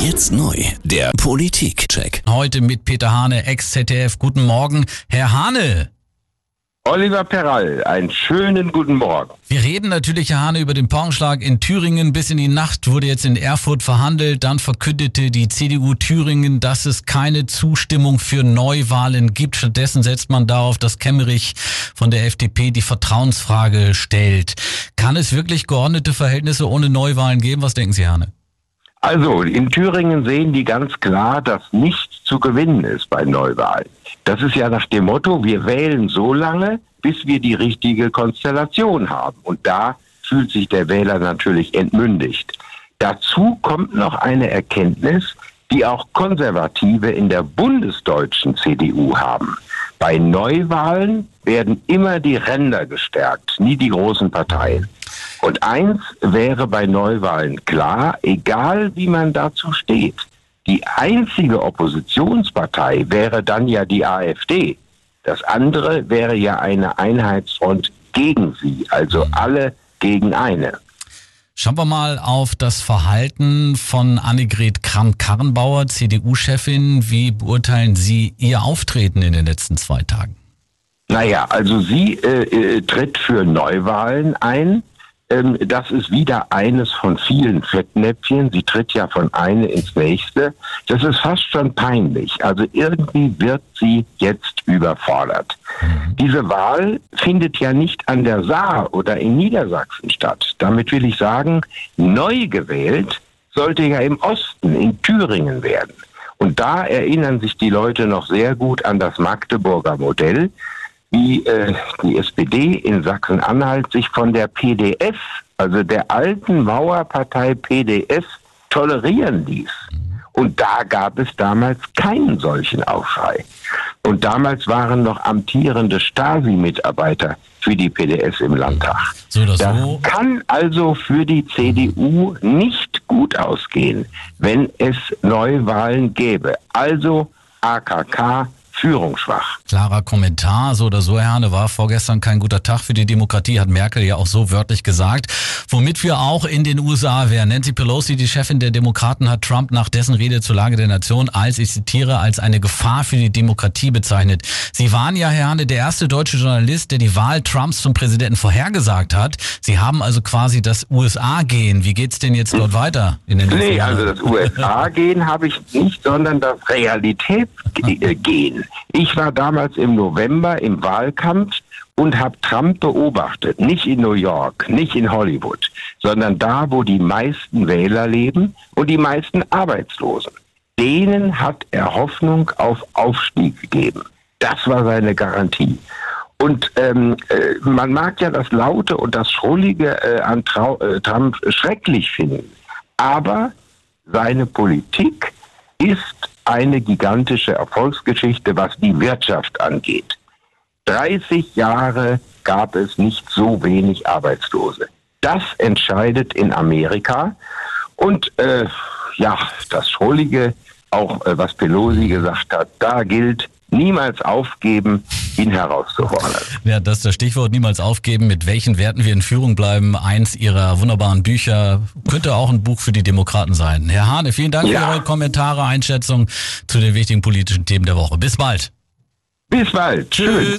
Jetzt neu, der Politikcheck. Heute mit Peter Hane, Ex-ZDF. Guten Morgen, Herr Hane. Oliver Perall, einen schönen guten Morgen. Wir reden natürlich, Herr Hane, über den Paukenschlag in Thüringen. Bis in die Nacht wurde jetzt in Erfurt verhandelt. Dann verkündete die CDU Thüringen, dass es keine Zustimmung für Neuwahlen gibt. Stattdessen setzt man darauf, dass Kemmerich von der FDP die Vertrauensfrage stellt. Kann es wirklich geordnete Verhältnisse ohne Neuwahlen geben? Was denken Sie, Herr Hane? Also, in Thüringen sehen die ganz klar, dass nichts zu gewinnen ist bei Neuwahlen. Das ist ja nach dem Motto, wir wählen so lange, bis wir die richtige Konstellation haben. Und da fühlt sich der Wähler natürlich entmündigt. Dazu kommt noch eine Erkenntnis, die auch Konservative in der bundesdeutschen CDU haben. Bei Neuwahlen werden immer die Ränder gestärkt, nie die großen Parteien. Und eins wäre bei Neuwahlen klar, egal wie man dazu steht, die einzige Oppositionspartei wäre dann ja die AfD. Das andere wäre ja eine Einheitsfront gegen sie, also alle gegen eine. Schauen wir mal auf das Verhalten von Annegret Kramp-Karrenbauer, CDU-Chefin. Wie beurteilen Sie ihr Auftreten in den letzten zwei Tagen? Naja, also sie äh, äh, tritt für Neuwahlen ein. Ähm, das ist wieder eines von vielen Fettnäpfchen. Sie tritt ja von einem ins nächste. Das ist fast schon peinlich. Also irgendwie wird sie jetzt überfordert. Mhm. Diese Wahl findet ja nicht an der Saar oder in Niedersachsen statt. Damit will ich sagen, neu gewählt sollte ja im Osten, in Thüringen werden. Und da erinnern sich die Leute noch sehr gut an das Magdeburger Modell wie äh, die SPD in Sachsen-Anhalt sich von der PDF, also der alten Mauerpartei PDF, tolerieren ließ. Und da gab es damals keinen solchen Aufschrei. Und damals waren noch amtierende Stasi-Mitarbeiter für die PDS im Landtag. So das so. kann also für die CDU nicht gut ausgehen, wenn es Neuwahlen gäbe. Also AKK führungsschwach. Klarer Kommentar, so oder so, Herne, war vorgestern kein guter Tag für die Demokratie, hat Merkel ja auch so wörtlich gesagt. Womit wir auch in den USA wären. Nancy Pelosi, die Chefin der Demokraten, hat Trump nach dessen Rede zur Lage der Nation als, ich zitiere, als eine Gefahr für die Demokratie bezeichnet. Sie waren ja, Herr Herne, der erste deutsche Journalist, der die Wahl Trumps zum Präsidenten vorhergesagt hat. Sie haben also quasi das USA-Gehen. Wie geht's denn jetzt dort weiter? In den nee, also das USA-Gehen habe ich nicht, sondern das Realitätsgehen. Ich war damals im November im Wahlkampf und habe Trump beobachtet. Nicht in New York, nicht in Hollywood, sondern da, wo die meisten Wähler leben und die meisten Arbeitslosen. Denen hat er Hoffnung auf Aufstieg gegeben. Das war seine Garantie. Und ähm, äh, man mag ja das Laute und das Schrullige äh, an Trau äh, Trump schrecklich finden. Aber seine Politik ist eine gigantische Erfolgsgeschichte, was die Wirtschaft angeht. 30 Jahre gab es nicht so wenig Arbeitslose. Das entscheidet in Amerika. Und äh, ja, das Schrullige, auch äh, was Pelosi gesagt hat, da gilt, niemals aufgeben, ihn herauszufordern. Ja, das ist das Stichwort, niemals aufgeben. Mit welchen Werten wir in Führung bleiben. Eins Ihrer wunderbaren Bücher könnte auch ein Buch für die Demokraten sein. Herr Hane, vielen Dank ja. für Ihre Kommentare, Einschätzung zu den wichtigen politischen Themen der Woche. Bis bald. Bis bald. Tschüss.